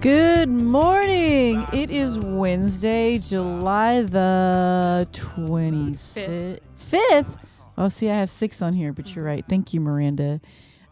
Good morning. It is Wednesday, July the 25th. Fifth. Oh, see, I have six on here, but you're right. Thank you, Miranda.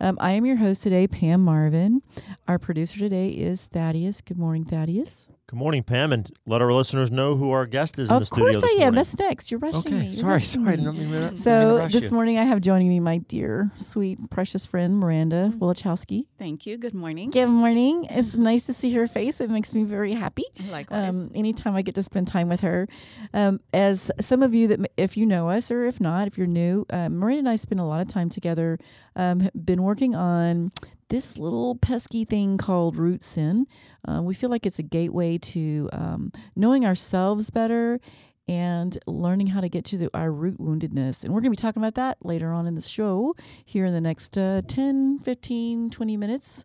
Um, I am your host today, Pam Marvin. Our producer today is Thaddeus. Good morning, Thaddeus. Good morning, Pam, and let our listeners know who our guest is in of the studio course I am. That's next. You're rushing okay, me. You're sorry, rushing sorry. I me. didn't mean to- didn't So rush this you. morning I have joining me my dear, sweet, precious friend Miranda Wolichowski. Thank you. Good morning. Good morning. It's nice to see her face. It makes me very happy. Likewise. Um, anytime I get to spend time with her, um, as some of you that, if you know us or if not, if you're new, uh, Miranda and I spend a lot of time together. Um, been working on this little pesky thing called root sin. Uh, we feel like it's a gateway to um, knowing ourselves better and learning how to get to the, our root woundedness. And we're going to be talking about that later on in the show here in the next uh, 10, 15, 20 minutes.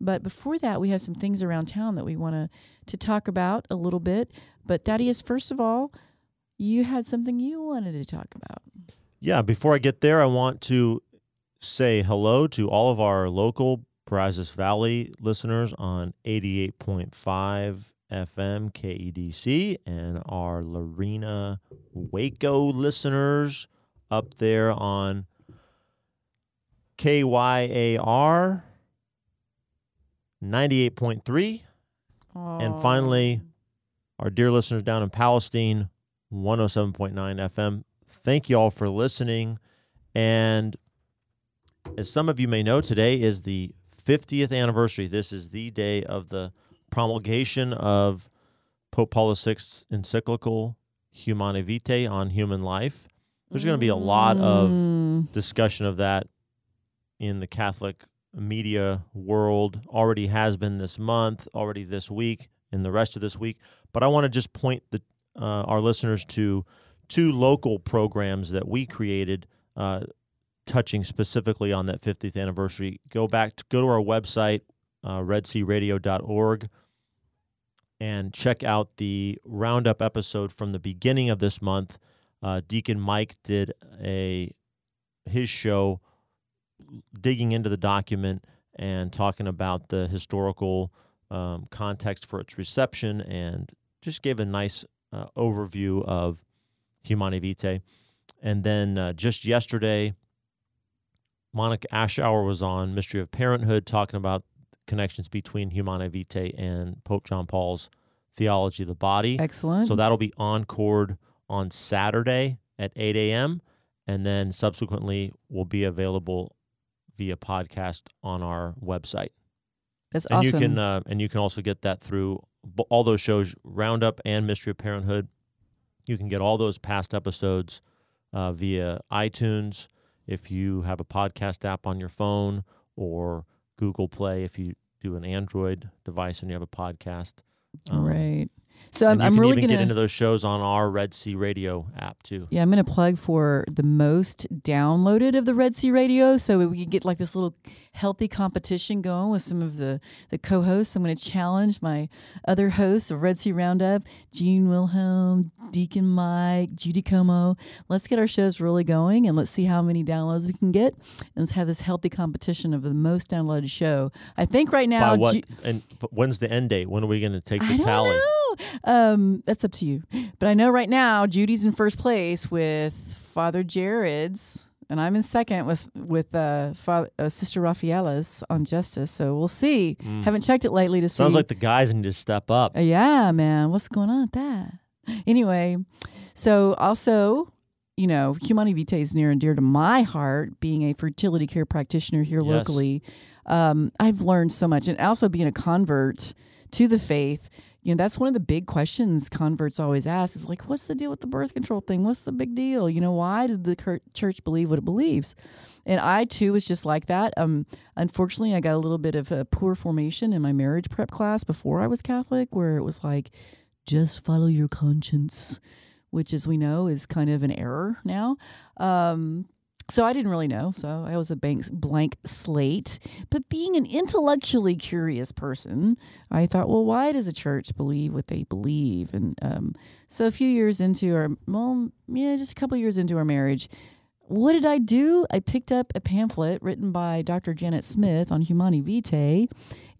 But before that, we have some things around town that we want to to talk about a little bit. But Thaddeus, first of all, you had something you wanted to talk about. Yeah, before I get there, I want to say hello to all of our local Brazos Valley listeners on 88.5 FM KEDC and our Lorena Waco listeners up there on KYAR 98.3 and finally our dear listeners down in Palestine 107.9 FM. Thank you all for listening. And as some of you may know, today is the 50th anniversary. This is the day of the promulgation of Pope Paul VI's encyclical Humanae Vitae on human life. There's going to be a lot of Mm, discussion of that in the Catholic media world. Already has been this month, already this week, and the rest of this week. But I want to just point the uh, our listeners to two local programs that we created, uh, touching specifically on that 50th anniversary. Go back to go to our website, uh, redcradio.org, and check out the roundup episode from the beginning of this month. Uh, Deacon Mike did a his show digging into the document and talking about the historical um, context for its reception and just gave a nice uh, overview of Humanae Vitae. And then uh, just yesterday, Monica Ashour was on Mystery of Parenthood talking about connections between Humanae Vitae and Pope John Paul's theology of the body. excellent. So that'll be encored on Saturday at 8 a.m. and then subsequently will be available via podcast on our website. That's And awesome. you can uh, and you can also get that through all those shows, Roundup and Mystery of Parenthood. You can get all those past episodes uh, via iTunes if you have a podcast app on your phone or Google Play if you do an Android device and you have a podcast. Um, right. So I'm, I'm really gonna get into those shows on our Red C Radio app too. yeah I'm gonna plug for the most downloaded of the Red C Radio, so we can get like this little healthy competition going with some of the the co-hosts. I'm gonna challenge my other hosts of Red C Roundup, Gene Wilhelm, Deacon Mike, Judy Como. Let's get our shows really going and let's see how many downloads we can get, and let's have this healthy competition of the most downloaded show. I think right now. By what? Ju- and when's the end date? When are we going to take the I don't tally? know. Um, that's up to you. But I know right now Judy's in first place with Father Jared's, and I'm in second with with uh, Father, uh, Sister Rafaela's on Justice. So we'll see. Mm. Haven't checked it lately to see. Sounds like the guys need to step up. Uh, yeah, man. What's going on with that? Anyway, so also, you know, Humanae Vitae is near and dear to my heart, being a fertility care practitioner here Yes. locally. Um, I've learned so much. And also being a convert to the faith, you know, that's one of the big questions converts always ask is like, what's the deal with the birth control thing? What's the big deal? You know, why did the church believe what it believes? And I too was just like that. Um, unfortunately, I got a little bit of a poor formation in my marriage prep class before I was Catholic, where it was like, just follow your conscience, which, as we know, is kind of an error now. Um, so I didn't really know. So I was a bank's blank slate. But being an intellectually curious person, I thought, well, why does a church believe what they believe? And um, so a few years into our, well, yeah, just a couple years into our marriage, what did I do? I picked up a pamphlet written by Dr. Janet Smith on Humanae Vitae,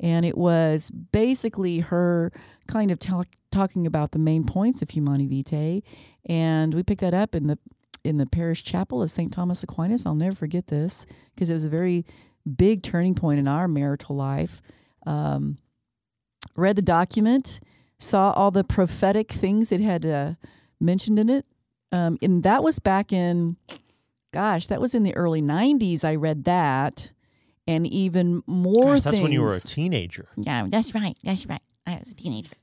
and it was basically her kind of talk, talking about the main points of Humanae Vitae. And we picked that up in the in the parish chapel of St. Thomas Aquinas. I'll never forget this because it was a very big turning point in our marital life. Um, read the document, saw all the prophetic things it had uh, mentioned in it. Um, and that was back in, gosh, that was in the early 90s. I read that. And even more Gosh, that's things. when you were a teenager. Yeah, that's right. That's right. I was a teenager.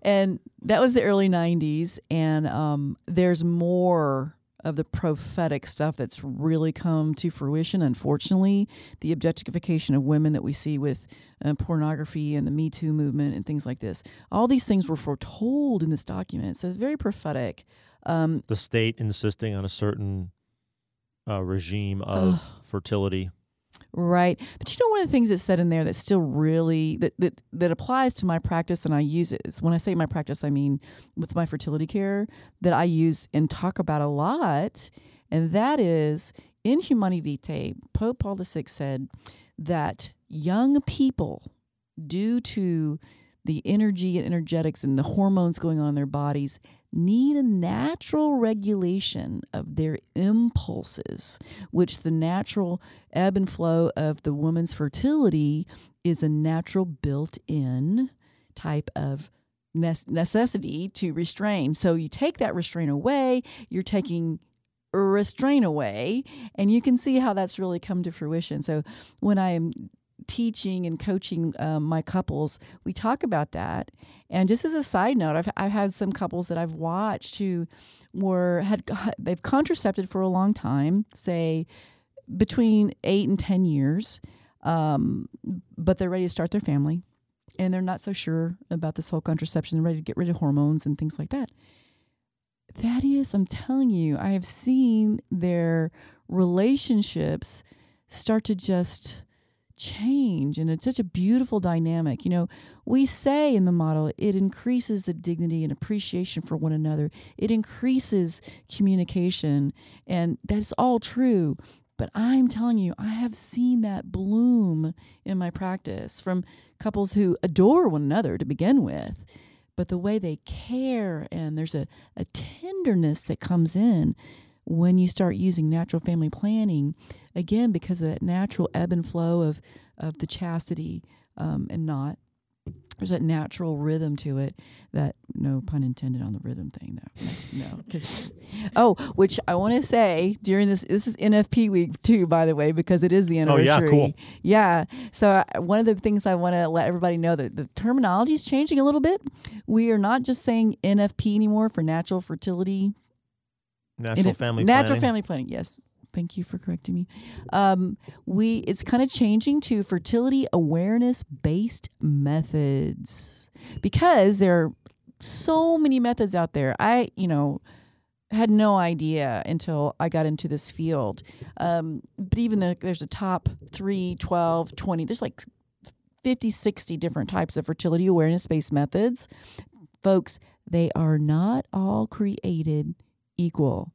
And that was the early 90s. And um, there's more of the prophetic stuff that's really come to fruition. Unfortunately, the objectification of women that we see with uh, pornography and the Me Too movement and things like this. All these things were foretold in this document. So it's very prophetic. Um, The state insisting on a certain uh, regime of fertility. Right. But you know one of the things that's said in there that's still really that that that applies to my practice and I use it is when I say my practice I mean with my fertility care that I use and talk about a lot and that is in Humanae Vitae Pope Paul VI said that young people due to the energy and energetics and the hormones going on in their bodies need a natural regulation of their impulses, which the natural ebb and flow of the woman's fertility is a natural built in type of necessity to restrain. So you take that restraint away, you're taking restraint away, and you can see how that's really come to fruition. So when I'm teaching and coaching um, my couples, we talk about that. And just as a side note, I've I've had some couples that I've watched who were had they've contracepted for a long time, say between eight and ten years, um, but they're ready to start their family, and they're not so sure about this whole contraception. They're ready to get rid of hormones and things like that. That is, I'm telling you, I have seen their relationships start to just change and it's such a beautiful dynamic. You know we say in the model it increases the dignity and appreciation for one another. It increases communication and that's all true. But i'm telling you i have seen that bloom in my practice from couples who adore one another to begin with but the way they care and there's a, a tenderness that comes in when you start using natural family planning, again, because of that natural ebb and flow of, of the chastity um, and not, there's that natural rhythm to it that, no pun intended on the rhythm thing, though. No, because, oh, which I want to say during this, this is NFP week too, by the way, because it is the anniversary. Oh, yeah, cool. Yeah. So, I, one of the things I want to let everybody know that the terminology is changing a little bit. We are not just saying NFP anymore for natural fertility Natural it, family natural planning. family planning. Yes, thank you for correcting me. Um, we it's kind of changing to fertility awareness based methods because there are so many methods out there. I you know had no idea until I got into this field. Um, but even though there's a top 3, 12, 20, there's like 50, 60 different types of fertility awareness based methods. Folks, they are not all created equal.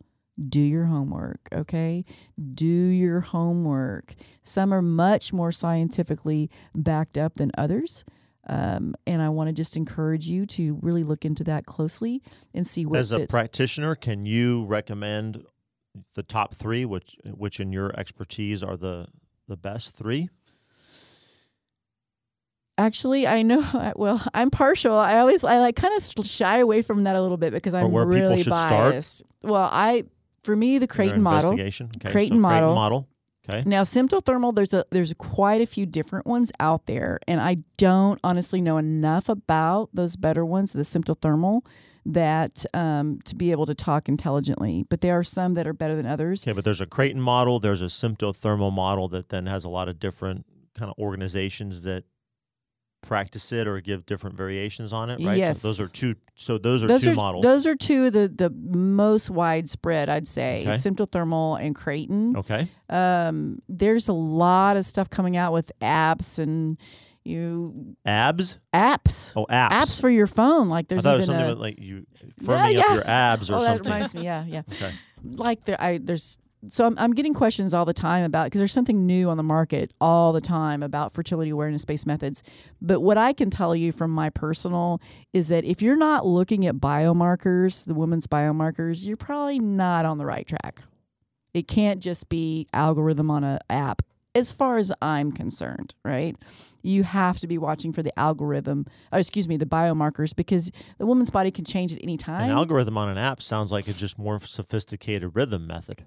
Do your homework, okay? Do your homework. Some are much more scientifically backed up than others. Um, and I want to just encourage you to really look into that closely and see what. As a fits. practitioner, can you recommend the top three, which which in your expertise are the the best three? Actually, I know. Well, I'm partial. I always I like kind of shy away from that a little bit because I'm where people really should start? biased. Well, I for me the Creighton model. investigation? Okay, Creighton so model. Creighton model. Okay. Now, symptothermal, there's a there's quite a few different ones out there, and I don't honestly know enough about those better ones, the symptothermal, that um, to be able to talk intelligently. But there are some that are better than others. Okay, but there's a Creighton model. There's a symptothermal model that then has a lot of different kind of organizations that practice it or give different variations on it, right? Yes. So those are two. So those are those two are models. those are two of the the most widespread, I'd say, Okay. symptothermal and Creighton. okay. Um, there's a lot of stuff coming out with apps and you Abs. apps. Oh, apps. Apps for your phone, like I there's thought it was something a, like you firming up yeah. your abs or oh, that something. reminds me. Yeah, yeah. Okay. Like there, I there's so I'm I'm getting questions all the time about because there's something new on the market all the time about fertility awareness based methods. But what I can tell you from my personal is that if you're not looking at biomarkers, the woman's biomarkers, you're probably not on the right track. It can't just be algorithm on a app. As far as I'm concerned, right? You have to be watching for the algorithm, or excuse me, the biomarkers, because the woman's body can change at any time. An algorithm on an app sounds like a just more sophisticated rhythm method.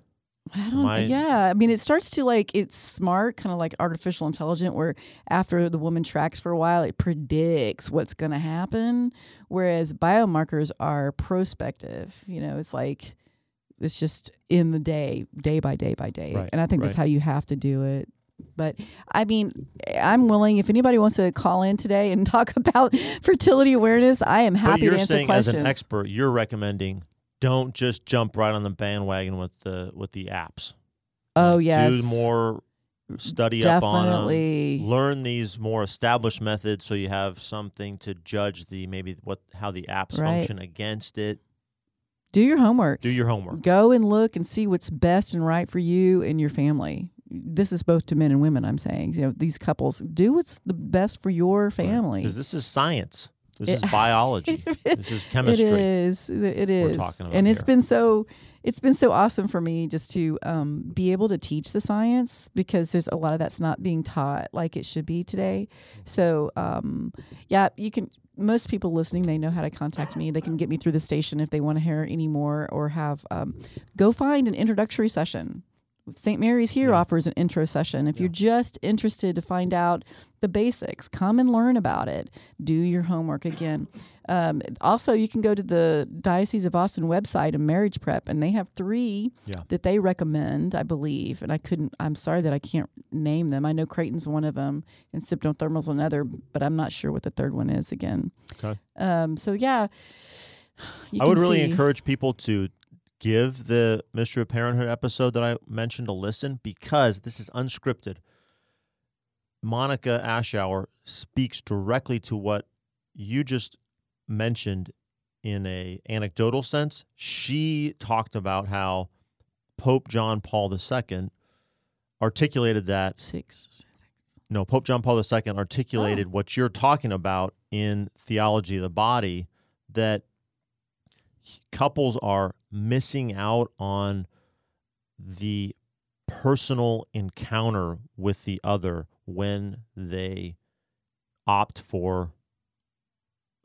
I don't. I- yeah, I mean, it starts to like it's smart, kind of like artificial intelligent, where after the woman tracks for a while, it predicts what's going to happen. Whereas biomarkers are prospective. You know, it's like it's just in the day, day by day by day, Right, and I think that's how you have to do it. But I mean, I'm willing. If anybody wants to call in today and talk about fertility awareness, I am but happy you're to answer saying questions. as an expert, you're recommending don't just jump right on the bandwagon with the with the apps. oh Like, yes, Do more study up on definitely. learn these more established methods so you have something to judge the maybe what how the apps Right. function against it Do your homework. do your homework Go and look and see what's best and right for you and your family. This is both to men and women. I'm saying, you know, these couples do what's the best for your family. because this is science this It- is biology this is chemistry is. It is. talking about and it's here. been so. It's been so awesome for me just to um, be able to teach the science because there's a lot of that's not being taught like it should be today. So um, yeah, you can. Most people listening, they know how to contact me. They can get me through the station if they want to hear any more or have. Um, go find an introductory session. St. Mary's here Yeah. offers an intro session. If Yeah. you're just interested to find out the basics, come and learn about it. Do your homework again. Um, also, you can go to the Diocese of Austin website and Marriage Prep, and they have three Yeah. that they recommend, I believe. And I couldn't. I'm sorry that I can't name them. I know Creighton's one of them, and Symptothermal's another, but I'm not sure what the third one is again. Okay. Um. So yeah. i would really see- encourage people to give the mystery of parenthood episode that i mentioned a listen because this is unscripted monica ashour speaks directly to what you just mentioned in a anecdotal sense she talked about how pope john paul ii articulated that six. no pope john paul ii articulated oh. what you're talking about in theology of the body that couples are missing out on the personal encounter with the other when they opt for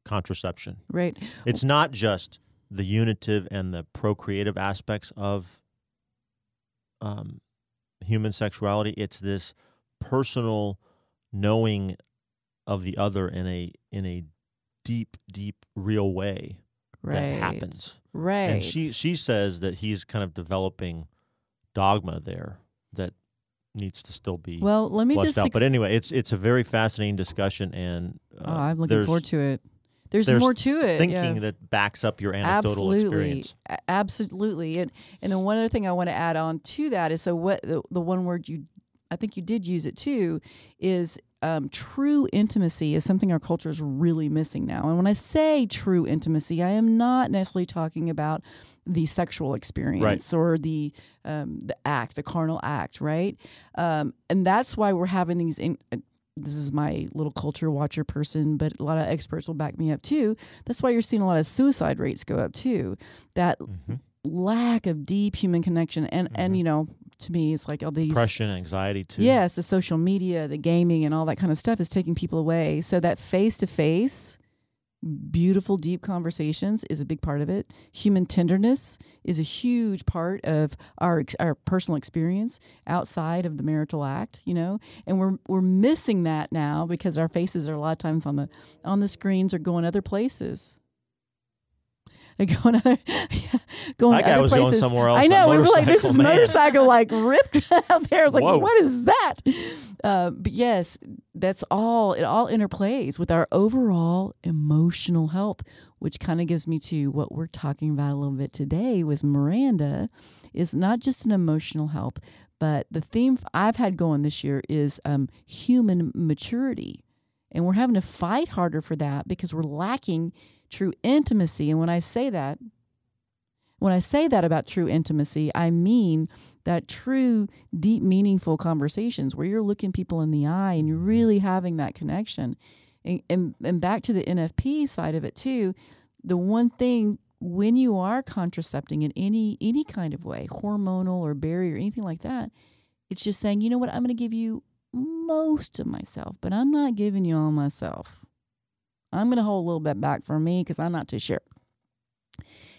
contraception. Right. It's not just the unitive and the procreative aspects of um, human sexuality. It's this personal knowing of the other in a in a deep, deep, real way Right. that happens. Right. And she she says that he's kind of developing dogma there that needs to still be well, let me just. out. ex- But anyway, it's it's a very fascinating discussion, and uh, oh, I'm looking forward to it. There's, there's more to it. thinking yeah. that backs up your anecdotal absolutely, experience. Absolutely. And and then one other thing I want to add on to that is so what the, the one word you, I think you did use it too, is um, true intimacy is something our culture is really missing now. And when I say true intimacy, I am not necessarily talking about the sexual experience or the um, the act, the carnal act, right? Um, and that's why we're having these. In, uh, this is my little culture watcher person, but a lot of experts will back me up too. That's why you're seeing a lot of suicide rates go up too. That Mhm. lack of deep human connection, and and Mhm. you know, to me, it's like all these Depression, and anxiety too. Yes, the social media, the gaming, and all that kind of stuff is taking people away. So that face to face beautiful, deep conversations is a big part of it. Human tenderness is a huge part of our our personal experience outside of the marital act, you know. And we're we're missing that now because our faces are a lot of times on the on the screens or going other places. Going other, going That guy other was places. going somewhere else. I know. We were like, this man. motorcycle like ripped out there. I was like, Whoa. what is that? Uh, but yes, that's all. It all interplays with our overall emotional health, which kind of gives me to what we're talking about a little bit today with Miranda. Is not just an emotional health, but the theme I've had going this year is um, human maturity. And we're having to fight harder for that because we're lacking true intimacy. And when I say that, when I say that about true intimacy, I mean that true, deep, meaningful conversations where you're looking people in the eye and you're really having that connection. And, and, and back to the NFP side of it too, the one thing when you are contracepting in any any kind of way, hormonal or barrier, anything like that, it's just saying, you know what, I'm going to give you most of myself, but I'm not giving you all myself. I'm going to hold a little bit back for me because I'm not too sure.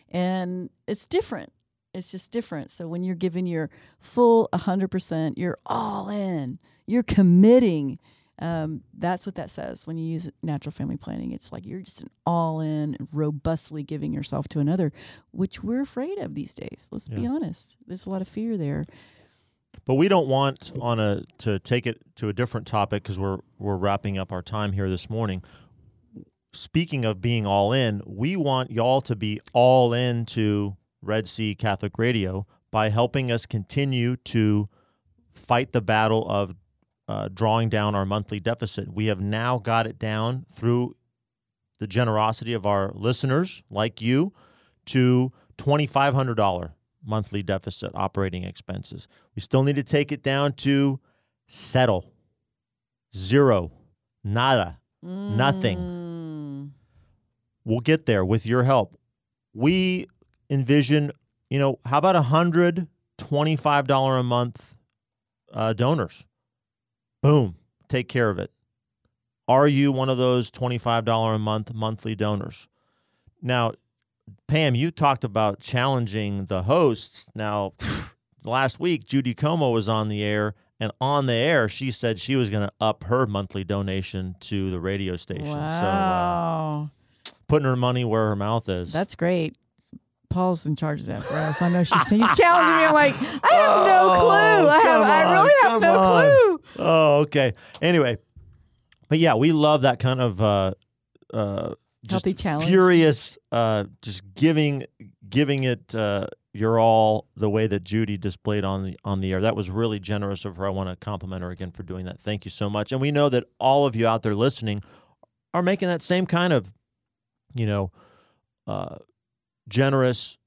And it's different. It's just different. So when you're giving your full 100%, you're all in, you're committing. Um, that's what that says when you use natural family planning. It's like you're just an all in, robustly giving yourself to another, which we're afraid of these days. Let's be honest. There's a lot of fear there. But we don't want on a to take it to a different topic because we're we're wrapping up our time here this morning. Speaking of being all in, we want y'all to be all into Red C Catholic Radio by helping us continue to fight the battle of uh, drawing down our monthly deficit. We have now got it down through the generosity of our listeners like you to $2,500 monthly deficit operating expenses. We still need to take it down to settle. Zero. Nada. Nothing. Mm. We'll get there with your help. We envision, you know, how about a hundred twenty-five dollar a month uh, donors? Boom, take care of it. Are you one of those twenty-five dollar a month monthly donors? Now, Pam, you talked about challenging the hosts. Now, last week Judy Como was on the air, and on the air she said she was going to up her monthly donation to the radio station. So. Uh, Wow. putting her money where her mouth is. That's great. Paul's in charge of that for us. I know she's he's challenging me. I'm like, I have no Oh, clue. I have come I really have no on. clue. oh, okay. Anyway, but yeah, we love that kind of uh, uh, just Healthy challenge. furious, uh, just giving giving it uh, your all the way that Judy displayed on the on the air. That was really generous of her. I want to compliment her again for doing that. Thank you so much. And we know that all of you out there listening are making that same kind of, you know, uh, generous,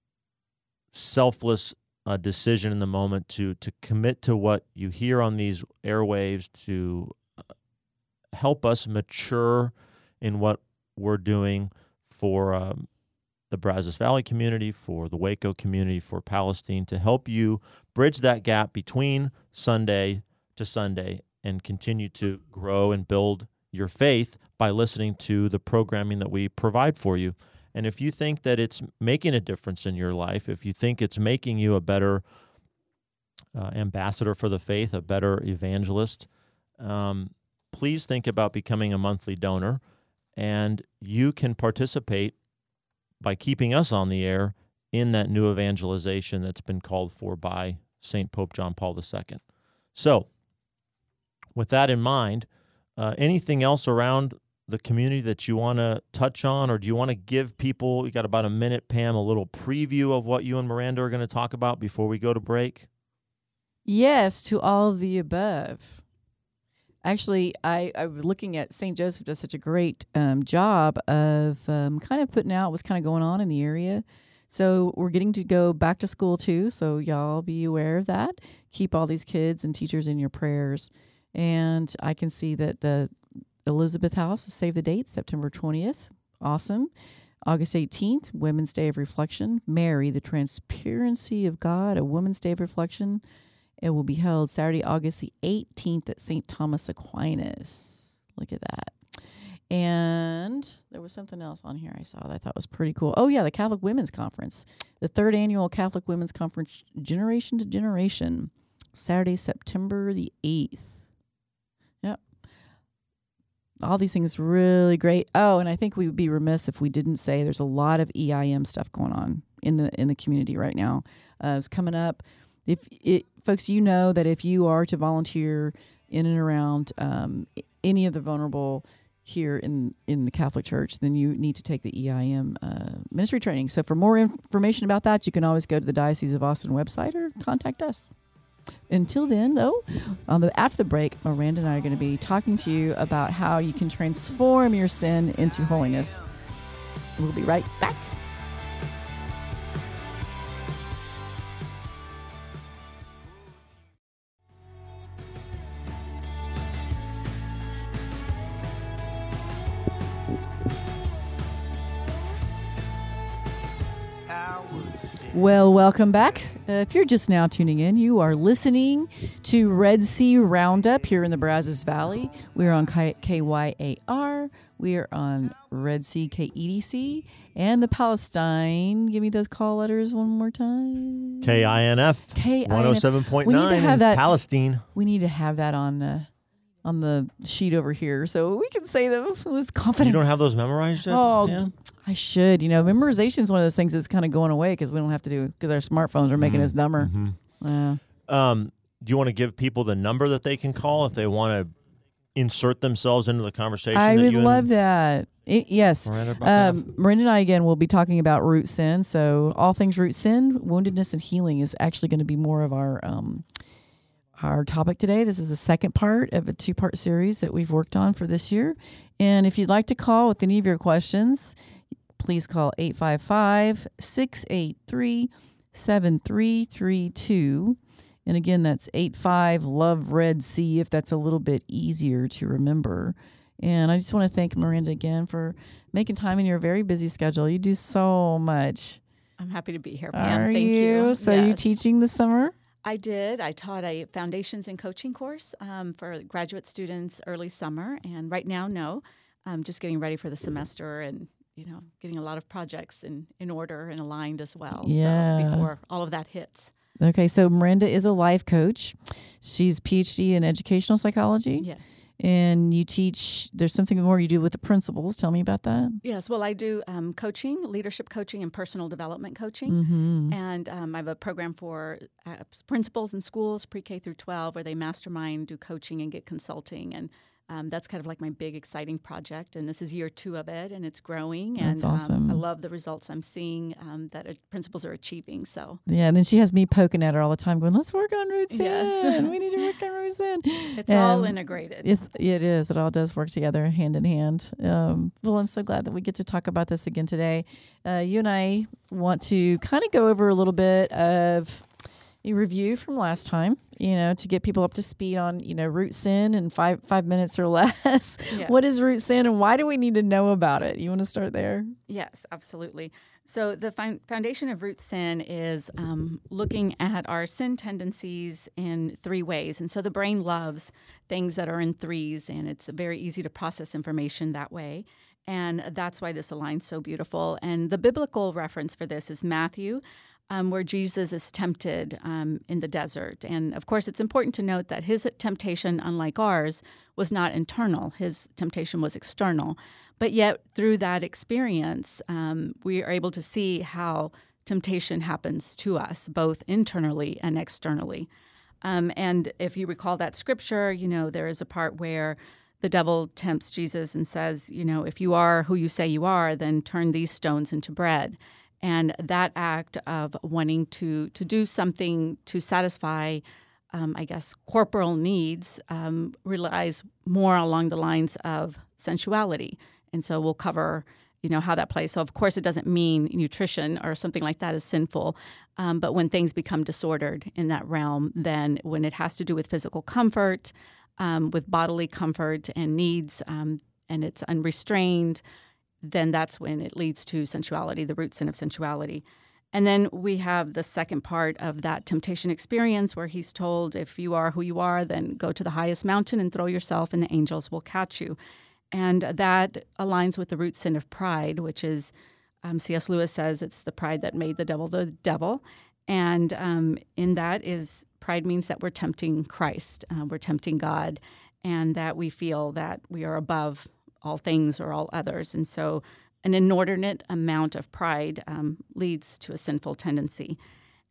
selfless uh, decision in the moment to to commit to what you hear on these airwaves to uh, help us mature in what we're doing for um, the Brazos Valley community, for the Waco community, for Palestine, to help you bridge that gap between Sunday to Sunday and continue to grow and build your faith by listening to the programming that we provide for you. And if you think that it's making a difference in your life, if you think it's making you a better uh, ambassador for the faith, a better evangelist, um, please think about becoming a monthly donor. And you can participate by keeping us on the air in that new evangelization that's been called for by St. Pope John Paul II. So, with that in mind, uh, anything else around the community that you want to touch on, or do you want to give people, you got about a minute, Pam, a little preview of what you and Miranda are going to talk about before we go to break? Yes, to all of the above. Actually, I, I was looking at St. Joseph does such a great um, job of um, kind of putting out what's kind of going on in the area. So we're getting to go back to school too. So y'all be aware of that. Keep all these kids and teachers in your prayers. And I can see that the Elizabeth House has saved the date, September 20th. Awesome. August 18th, Women's Day of Reflection. Mary, the Transparency of God, a Women's Day of Reflection. It will be held Saturday, August the 18th at St. Thomas Aquinas. Look at that. And there was something else on here I saw that I thought was pretty cool. Oh, yeah, the Catholic Women's Conference, the third annual Catholic Women's Conference, Generation to Generation, Saturday, September the 8th. Yep. All these things really great. Oh, and I think we would be remiss if we didn't say there's a lot of EIM stuff going on in the in the community right now. Uh, it's coming up. If it, folks, you know that if you are to volunteer in and around um, any of the vulnerable here in in the Catholic Church, then you need to take the EIM uh, ministry training. So for more information about that, you can always go to the Diocese of Austin website or contact us. Until then, though, on the after the break, Miranda and I are going to be talking to you about how you can transform your sin into holiness. We'll be right back. Well, welcome back. Uh, if you're just now tuning in, you are listening to Red C Roundup here in the Brazos Valley. We're on K- KYAR, we are on Red C KEDC, and the Palestine. Give me those call letters one more time. KINF. KINF. 107.9 We need to have in that- Palestine. We need to have that on uh, on the sheet over here so we can say them with confidence. You don't have those memorized yet? Oh, Yeah. I should. You know, memorization is one of those things that's kind of going away because we don't have to do because our smartphones are making Mhm. us dumber. Mhm. Yeah. Um, do you want to give people the number that they can call if they want to insert themselves into the conversation? I that would you and love that. I- yes. Miranda? Um, Miranda and I again will be talking about root sin. So all things root sin, woundedness, and healing is actually going to be more of our um, our topic today. This is the second part of a two part series that we've worked on for this year. And if you'd like to call with any of your questions, please call 855 683 7332. And again, that's 85 Love Red C, if that's a little bit easier to remember. And I just want to thank Miranda again for making time in your very busy schedule. You do so much. I'm happy to be here, Pam. Are Thank you? you. So you teaching this summer? I did. I taught a foundations and coaching course um, for graduate students early summer, and right now, no, I'm just getting ready for the semester and you know getting a lot of projects in in order and aligned as well. Yeah. So before all of that hits. Okay, so Miranda is a life coach. She's PhD in educational psychology, Yes. And you teach. There's something more you do with the principals. Tell me about that. Yes. Well, I do um, coaching, leadership coaching, and personal development coaching. Mm-hmm. And um, I have a program for uh, principals in schools, pre K through 12, where they mastermind, do coaching, and get consulting. And um, that's kind of like my big, exciting project. And this is year two of it, and it's growing. That's and awesome. Um, I love the results I'm seeing um, that uh, principals are achieving. So Yeah, and then she has me poking at her all the time, going, "Let's work on roots. Yes. we need to work on roots sin." it's all Um, integrated. It's, it is. It all does work together hand in hand. Um, well, I'm so glad that we get to talk about this again today. Uh, you and I want to kind of go over a little bit of review from last time, you know, to get people up to speed on, you know, root sin in five five minutes or less. Yes. What is root sin and why do we need to know about it? You want to start there? Yes, absolutely. So the foun- foundation of root sin is um, looking at our sin tendencies in three ways. And so the brain loves things that are in threes, and it's very easy to process information that way. And that's why this aligns so beautiful. And the biblical reference for this is Matthew. Um, where Jesus is tempted um, in the desert. And of course, it's important to note that his temptation, unlike ours, was not internal. His temptation was external. But yet, through that experience, um, we are able to see how temptation happens to us, both internally and externally. Um, and if you recall that scripture, you know, there is a part where the devil tempts Jesus and says, you know, if you are who you say you are, then turn these stones into bread. And that act of wanting to to do something to satisfy, um, I guess, corporal needs um, relies more along the lines of sensuality. And so we'll cover, you know, how that plays. So of course, it doesn't mean nutrition or something like that is sinful. Um, but when things become disordered in that realm, then when it has to do with physical comfort, um, with bodily comfort and needs, um, and it's unrestrained, then that's when it leads to sensuality, the root sin of sensuality. And then we have the second part of that temptation experience where he's told, if you are who you are, then go to the highest mountain and throw yourself, and the angels will catch you. and that aligns with the root sin of pride, which is, um, C.S. Lewis says, it's the pride that made the devil the devil. And um, in that is pride means that we're tempting Christ, uh, we're tempting God, and that we feel that we are above all things or all others. And so an inordinate amount of pride um, leads to a sinful tendency.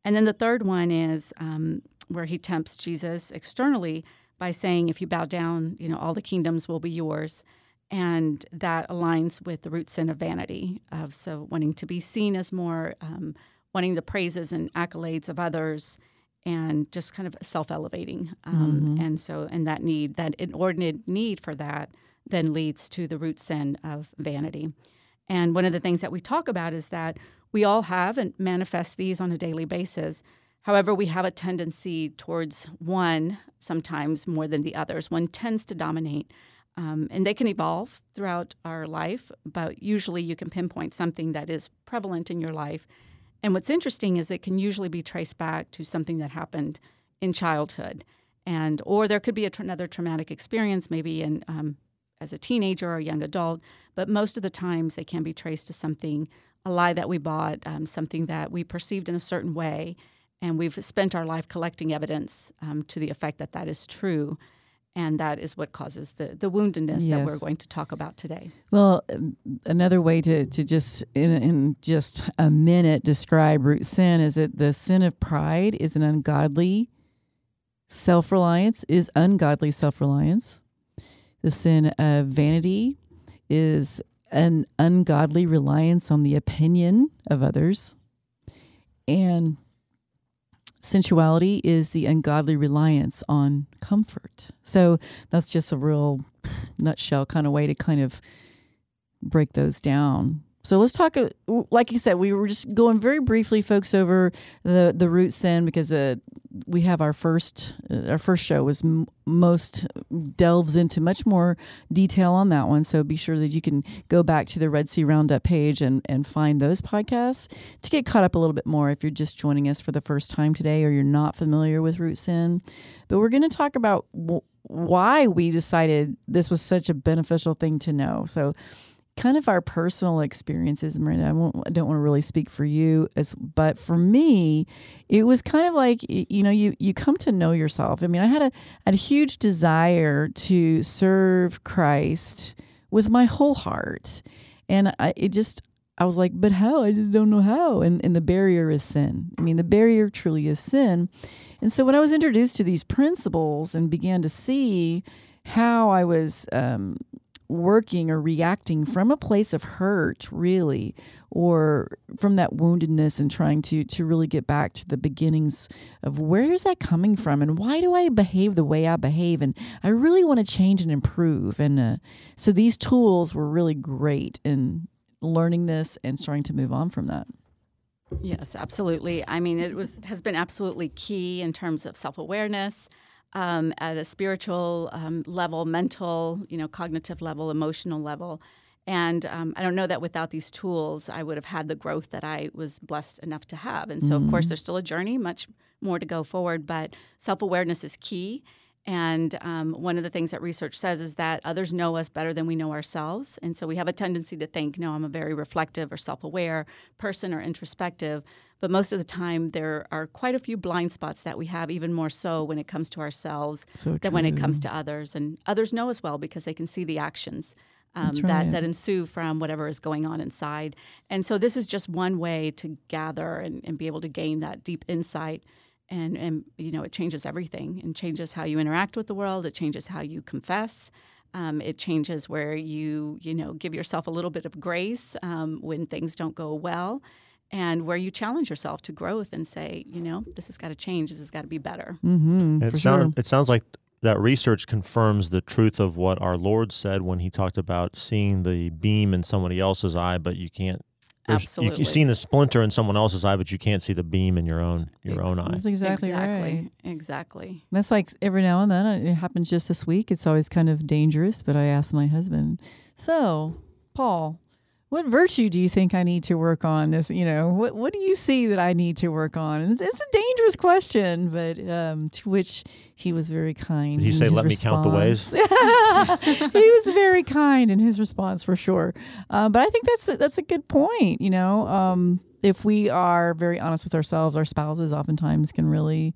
And then the third one is um, where he tempts Jesus externally by saying, if you bow down, you know, all the kingdoms will be yours. And that aligns with the root sin of vanity, of so wanting to be seen as more, um, wanting the praises and accolades of others, and just kind of self elevating. Um, Mhm. And so, and that need, that inordinate need for that, then leads to the root sin of vanity. And one of the things that we talk about is that we all have and manifest these on a daily basis. However, we have a tendency towards one sometimes more than the others. One tends to dominate. Um, and they can evolve throughout our life, but usually you can pinpoint something that is prevalent in your life. And what's interesting is it can usually be traced back to something that happened in childhood, and or there could be tra- another traumatic experience, maybe in um, as a teenager or a young adult. But most of the times they can be traced to something, a lie that we bought, um, something that we perceived in a certain way, and we've spent our life collecting evidence um, to the effect that that is true. And that is what causes the, the woundedness that we're going to talk about today. Well, um, another way to, to just in, in just a minute describe root sin is that the sin of pride is an ungodly self reliance is ungodly self reliance. The sin of vanity is an ungodly reliance on the opinion of others, and sensuality is the ungodly reliance on comfort. So that's just a real nutshell kind of way to kind of break those down. So let's talk. uh, Like you said, we were just going very briefly, folks, over the the root sin because uh, we have our first uh, our first show was m- most delves into much more detail on that one. So be sure that you can go back to the Red C Roundup page and and find those podcasts to get caught up a little bit more if you're just joining us for the first time today or you're not familiar with root sin. But we're going to talk about w- why we decided this was such a beneficial thing to know. So kind of our personal experiences, Miranda. I, won't, I don't want to really speak for you, as but for me, it was kind of like you know you you come to know yourself. I mean, I had a, a huge desire to serve Christ with my whole heart, and I it just I was like, but how? I just don't know how. And and the barrier is sin. I mean, the barrier truly is sin. And so when I was introduced to these principles and began to see how I was um, working or reacting from a place of hurt really or from that woundedness and trying to to really get back to the beginnings of where is that coming from and why do I behave the way I behave? And I really want to change and improve. And uh, so these tools were really great in learning this and starting to move on from that. Yes, absolutely. I mean, it was has been absolutely key in terms of self awareness um, at a spiritual um, level, mental, you know, cognitive level, emotional level. And um, I don't know that without these tools, I would have had the growth that I was blessed enough to have. And so, of course, there's still a journey, much more to go forward, but self awareness is key. And um, one of the things that research says is that others know us better than we know ourselves. And so we have a tendency to think, no, I'm a very reflective or self aware person or introspective. But most of the time, there are quite a few blind spots that we have, even more so when it comes to ourselves so than when it comes to others. And others know as well because they can see the actions. Um, That's that, that ensue from whatever is going on inside. And so, this is just one way to gather and, and be able to gain that deep insight and and you know it changes everything and changes how you interact with the world it changes how you confess um, it changes where you you know give yourself a little bit of grace um, when things don't go well and where you challenge yourself to growth and say you know this has got to change this has got to be better mm-hmm, It, for sound, sure it sounds like that research confirms the truth of what our Lord said when he talked about seeing the beam in somebody else's eye, but you can't. there's- You, Absolutely. you've seen the splinter in someone else's eye, but you can't see the beam in your own your own eye. that's exactly, exactly right exactly That's like every now and then. It happens just this week. It's always kind of dangerous. But I asked my husband, so Paul, what virtue do you think I need to work on? This, you know, what what do you see that I need to work on? And It's a dangerous question, but um, to which he was very kind. Did he say, "Let me count the ways"? he was very kind in his response for sure. Um, but I think that's a, that's a good point. You know, um, if we are very honest with ourselves, our spouses oftentimes can really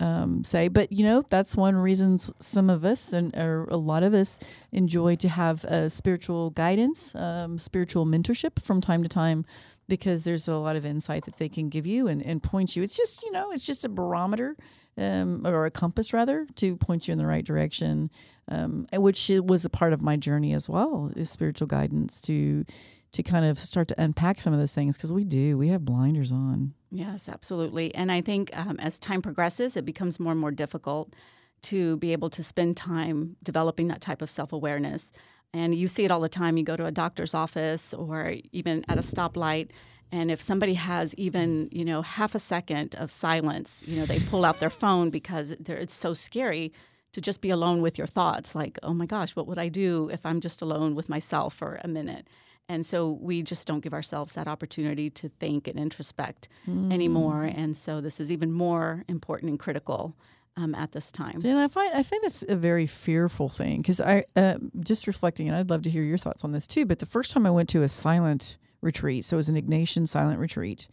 um, say. But you know, that's one reason some of us and or a lot of us enjoy to have uh, spiritual guidance, um, spiritual mentorship from time to time, because there's a lot of insight that they can give you and, and point you. It's just you know, it's just a barometer. Um, or a compass rather to point you in the right direction, um, which was a part of my journey as well is spiritual guidance to to kind of start to unpack some of those things because we do we have blinders on. Yes, absolutely. And I think um, as time progresses, it becomes more and more difficult to be able to spend time developing that type of self awareness. And you see it all the time. You go to a doctor's office or even at a stoplight, and if somebody has even you know half a second of silence, you know they pull out their phone because it's so scary to just be alone with your thoughts. Like, oh my gosh, what would I do if I'm just alone with myself for a minute? And so we just don't give ourselves that opportunity to think and introspect anymore. And so this is even more important and critical um, at this time. And I find I find that's a very fearful thing because I uh, just reflecting, and I'd love to hear your thoughts on this too. But the first time I went to a silent retreat, so it was an Ignatian silent retreat,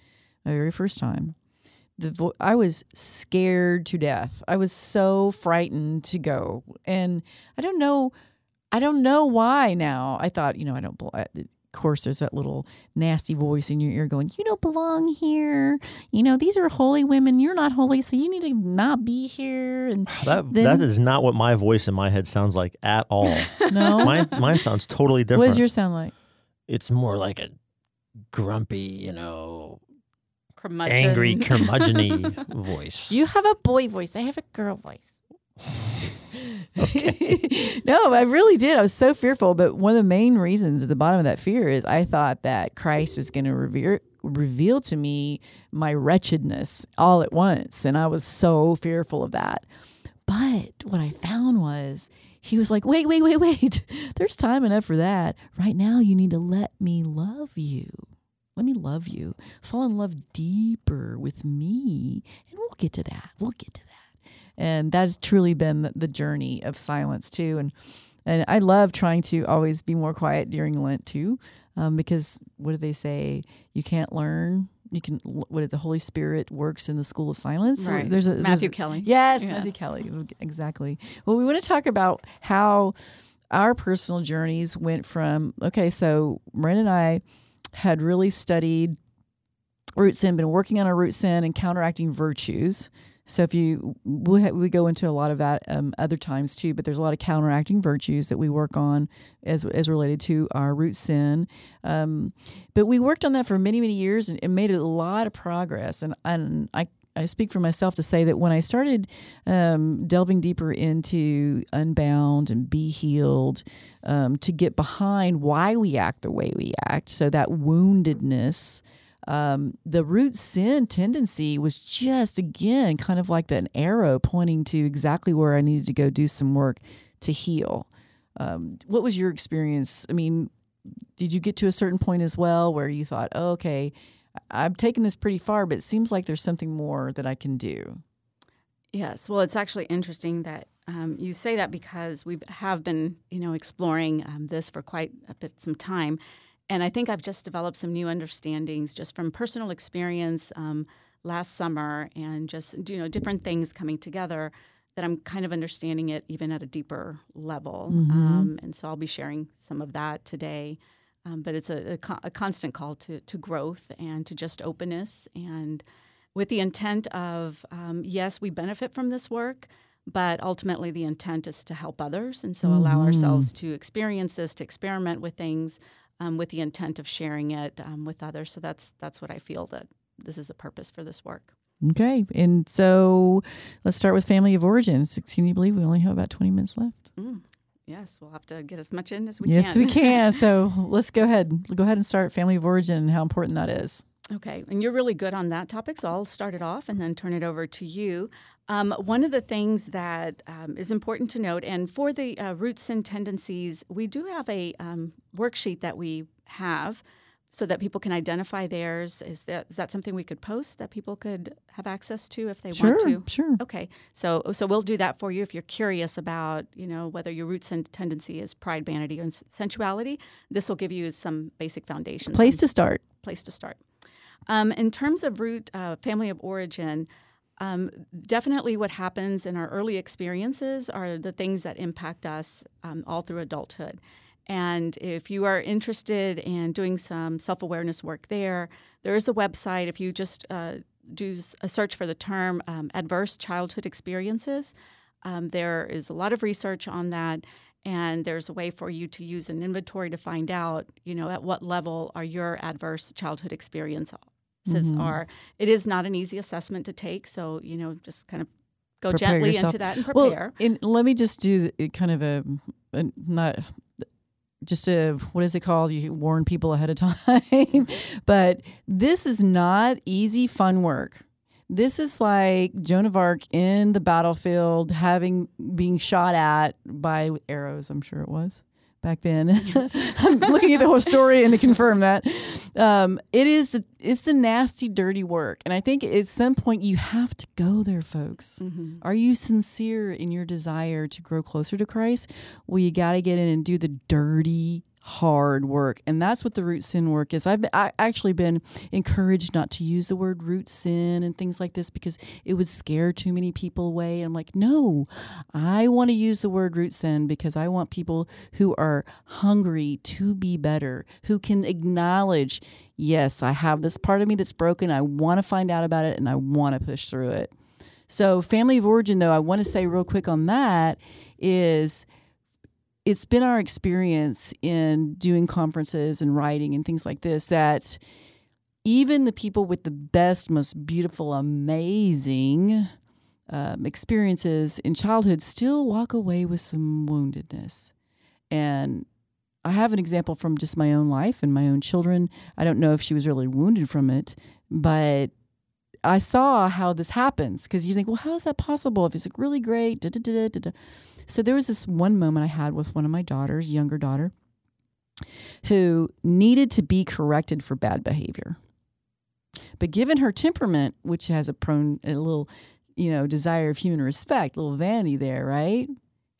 my very first time. The vo- I was scared to death. I was so frightened to go, and I don't know, I don't know why. Now I thought, you know, I don't. Bel- Of course, there's that little nasty voice in your ear going, "You don't belong here. You know, these are holy women. You're not holy, so you need to not be here." And That Then- that is not what my voice in my head sounds like at all. no, mine mine sounds totally what different. does your sound like? it's more like a grumpy, you know, Curmudgeon. angry curmudgeony voice. You have a boy voice. I have a girl voice. no, I really did. I was so fearful. But one of the main reasons at the bottom of that fear is I thought that Christ was going to reveal reveal to me my wretchedness all at once, and I was so fearful of that. But what I found was he was like, "Wait, wait, wait, wait. There's time enough for that. Right now, you need to let me love you." Let me love you. Fall in love deeper with me. And we'll get to that. We'll get to that. And that has truly been the, journey of silence, too. And and I love trying to always be more quiet during Lent, too. Um, because what do they say? You can't learn. You can, what did the Holy Spirit works in the school of silence? Right. There's a, there's Matthew a- Kelly. Yes, Yes. Matthew Kelly. Exactly. Well, we want to talk about how our personal journeys went from okay, so Marin and I had really studied root sin, been working on our root sin and counteracting virtues. So if you we we go into a lot of that um, other times too, but there's a lot of counteracting virtues that we work on as as related to our root sin. Um, but we worked on that for many many years and, and made a lot of progress. And and I I speak for myself to say that when I started um, delving deeper into Unbound and Be Healed, um, to get behind why we act the way we act, so that woundedness, um, the root sin tendency was just again kind of like an arrow pointing to exactly where I needed to go do some work to heal. Um, what was your experience? I mean, did you get to a certain point as well where you thought, oh, okay, I've taken this pretty far, but it seems like there's something more that I can do? Yes. Well, it's actually interesting that um, you say that because we have been, you know, exploring um, this for quite a bit some time, and I think I've just developed some new understandings just from personal experience um, last summer, and just you know different things coming together that I'm kind of understanding it even at a deeper level. Mhm. Um, and so I'll be sharing some of that today. Um, but it's a, a, co- a constant call to, to growth and to just openness and with the intent of um, yes, we benefit from this work, but ultimately the intent is to help others, and so allow Mhm. ourselves to experience this, to experiment with things, um, with the intent of sharing it um, with others. So that's that's what I feel that this is the purpose for this work. Okay. And so let's start with family of origin. Can you believe we only have about 20 minutes left? Mm. Yes, we'll have to get as much in as we yes, can. Yes, we can. So let's go ahead. Go ahead and start family of origin and how important that is. Okay, and you're really good on that topic, so I'll start it off and then turn it over to you. Um, one of the things that um, is important to note, and for the uh, root sin tendencies, we do have a um, worksheet that we have so that people can identify theirs. Is that is that something we could post that people could have access to if they sure, want to? Sure. Okay. So so we'll do that for you if you're curious about, you know, whether your root sin tendency is pride, vanity, or sensuality. This will give you some basic foundations. Place to start. Place to start. Um, in terms of root uh, family of origin, um, definitely what happens in our early experiences are the things that impact us um, all through adulthood. And if you are interested in doing some self awareness work there, there is a website. If you just uh, do a search for the term um, adverse childhood experiences, um, there is a lot of research on that. And there's a way for you to use an inventory to find out, you know, at what level are your adverse childhood mm-hmm. are. It is not an easy assessment to take. So, you know, just kind of go prepare gently yourself. into that and prepare. Well, and let me just do kind of a, a not just a what is it called? You warn people ahead of time. but this is not easy fun work. This is like Joan of Arc in the battlefield, having being shot at by arrows. I'm sure it was back then. Yes. I'm looking at the whole story and to confirm that. Um, it is the it's the nasty, dirty work, and I think at some point you have to go there, folks. Mm-hmm. Are you sincere in your desire to grow closer to Christ? Well, you got to get in and do the dirty hard work. And that's what the root sin work is. I've I actually been encouraged not to use the word root sin and things like this because it would scare too many people away. I'm like no i want to use the word root sin because i want people who are hungry to be better who can acknowledge yes i have this part of me that's broken. I want to find out about it and i want to push through it. So family of origin though i want to say real quick on that is it's been our experience in doing conferences and writing and things like this that even the people with the best, most beautiful, amazing um, experiences in childhood still walk away with some woundedness. And I have an example from just my own life and my own children. I don't know if she was really wounded from it, but I saw how this happens because you think, well, how is that possible? If it's like really great, da, da, da. So there was this one moment I had with one of my daughters, younger daughter, who needed to be corrected for bad behavior. But given her temperament, which has a prone a little, you know, desire of human respect, a little vanity there, right?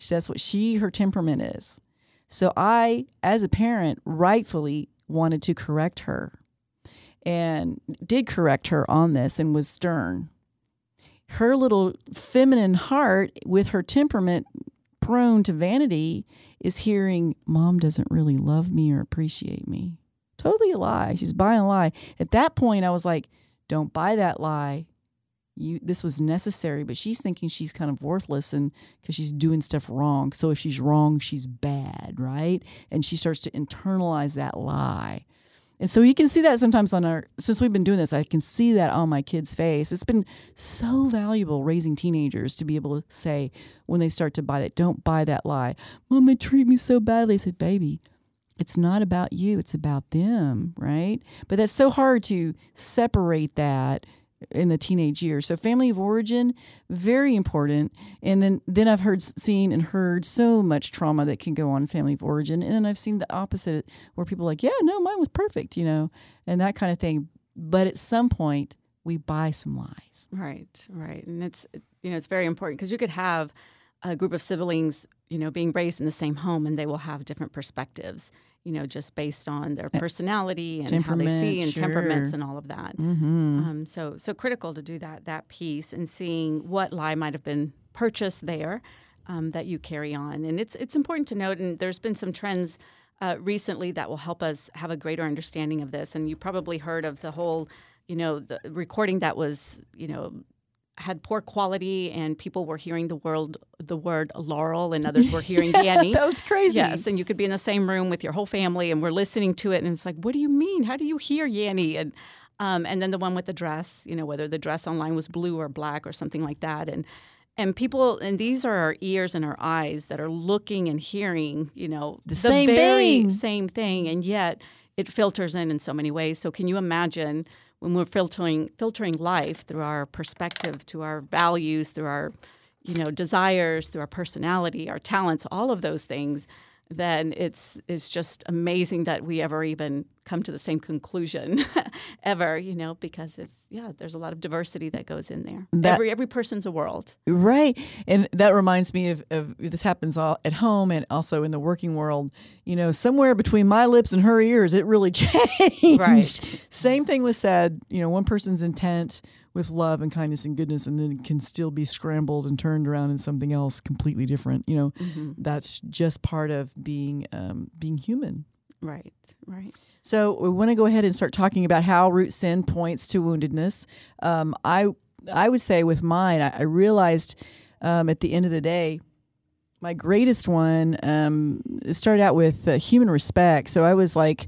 That's what she her temperament is. So I, as a parent, rightfully wanted to correct her and did correct her on this and was stern. Her little feminine heart, with her temperament, prone to vanity is hearing mom doesn't really love me or appreciate me. Totally a lie. She's buying a lie. At that point, I was like, don't buy that lie. You, this was necessary, but she's thinking she's kind of worthless and because she's doing stuff wrong. So if she's wrong, she's bad, right? And she starts to internalize that lie. And so you can see that sometimes on our, since we've been doing this, I can see that on my kids' face. It's been so valuable raising teenagers to be able to say when they start to buy that, don't buy that lie. They treat me so badly. I said, baby, it's not about you, it's about them, right? But that's so hard to separate that in the teenage years. So family of origin, very important. And then then I've heard seen and heard so much trauma that can go on family of origin. And then I've seen the opposite where people like, yeah, no, mine was perfect, you know, and that kind of thing. But at some point we buy some lies. Right, right. And it's you know, it's very important because you could have a group of siblings, you know, being raised in the same home and they will have different perspectives you know, just based on their personality and how they see and sure. temperaments and all of that. Mm-hmm. Um, so, so critical to do that that piece and seeing what lie might have been purchased there um, that you carry on. And it's it's important to note. And there's been some trends uh, recently that will help us have a greater understanding of this. And you probably heard of the whole, you know, the recording that was, you know, had poor quality and people were hearing the word the word laurel and others were hearing Yanny. that was crazy. Yes, and you could be in the same room with your whole family and we're listening to it and it's like, what do you mean? How do you hear Yanny? And um, and then the one with the dress, you know, whether the dress online was blue or black or something like that. And and people and these are our ears and our eyes that are looking and hearing, you know, the, the same very thing. same thing, and yet it filters in in so many ways. So can you imagine? When we're filtering filtering life through our perspective, through our values, through our you know desires, through our personality, our talents, all of those things. Then it's it's just amazing that we ever even come to the same conclusion ever you know because it's yeah there's a lot of diversity that goes in there That- every every person's a world Right. And that reminds me of, of this happens all at home and also in the working world. You know, somewhere between my lips and her ears, it really changed. Right. Same thing was said, you know, one person's intent with love and kindness and goodness and then can still be scrambled and turned around in something else completely different. You know, that's just part of being um, being human. right right So we want to go ahead and start talking about how root sin points to woundedness. Um, I I would say with mine, I, I realized um, at the end of the day, my greatest one um, started out with uh, human respect. So I was like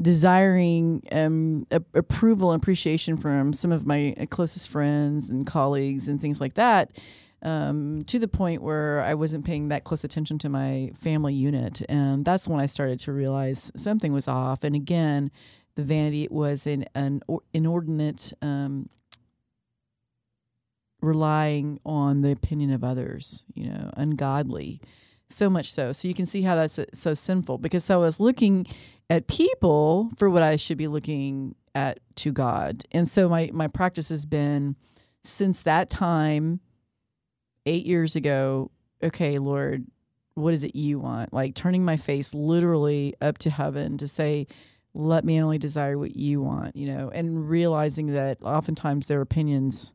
desiring um, a- approval and appreciation from some of my uh, closest friends and colleagues and things like that. Um, to the point where I wasn't paying that close attention to my family unit, and that's when I started to realize something was off. And again, the vanity was an, an inordinate um, relying on the opinion of others, you know, ungodly. So much so. So you can see how that's uh, so sinful because I was looking at people for what I should be looking at to God. And so my, my practice has been since that time, eight years ago, okay, Lord, what is it you want? Like turning my face literally up to heaven to say, let me only desire what you want, you know, and realizing that oftentimes their opinions,